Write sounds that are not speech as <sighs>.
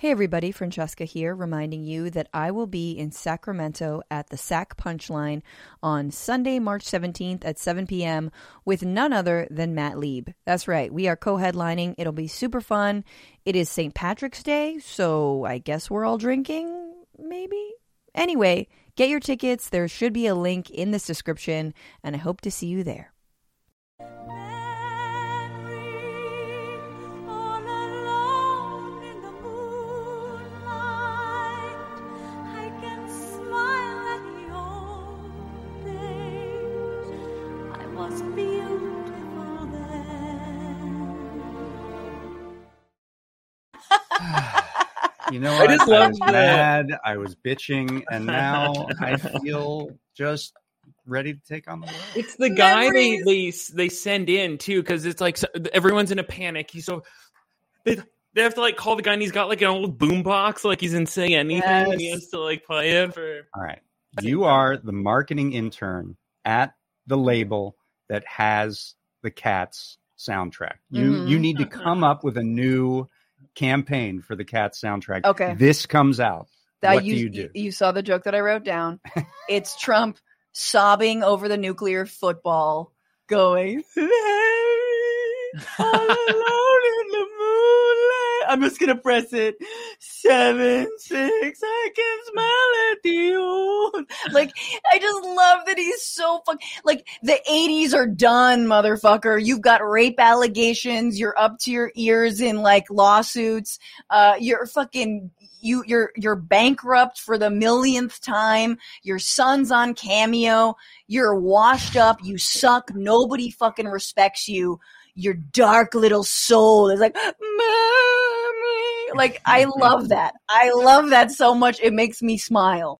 Hey everybody, Francesca here, reminding you that I will be in Sacramento at the Sac Punchline on Sunday, March 17th at 7 p.m. with none other than Matt Lieb. That's right, we are co headlining. It'll be super fun. It is St. Patrick's Day, so I guess we're all drinking, maybe? Anyway, get your tickets. There should be a link in this description, and I hope to see you there. <sighs> You know, I just what? love was the- mad. I was bitching, <laughs> and now I feel just ready to take on the world. It's the guy they Memories. they they send in too because it's like so, everyone's in a panic. He's so they they have to like call the guy and he's got like an old boom box like he's insane saying anything and he has to like play it for. All right, you are the marketing intern at the label that has the Cats soundtrack. You Mhm. you need to come up with a new campaign for the Cats soundtrack. Okay. this comes out. That what you, do you do? You saw the joke that I wrote down. it's Trump sobbing over the nuclear football, going, all alone in the moonlight. I'm just gonna press it. Seven, six, I can smell it. The. <laughs> Like, I just love that he's so fuck. Like, the 80s are done, motherfucker. You've got rape allegations. You're up to your ears in like lawsuits. Uh, you're fucking. You, you're you're bankrupt for the millionth time. Your son's on cameo. You're washed up. You suck. Nobody fucking respects you your dark little soul is like, mommy. Like, I love that. I love that so much. It makes me smile.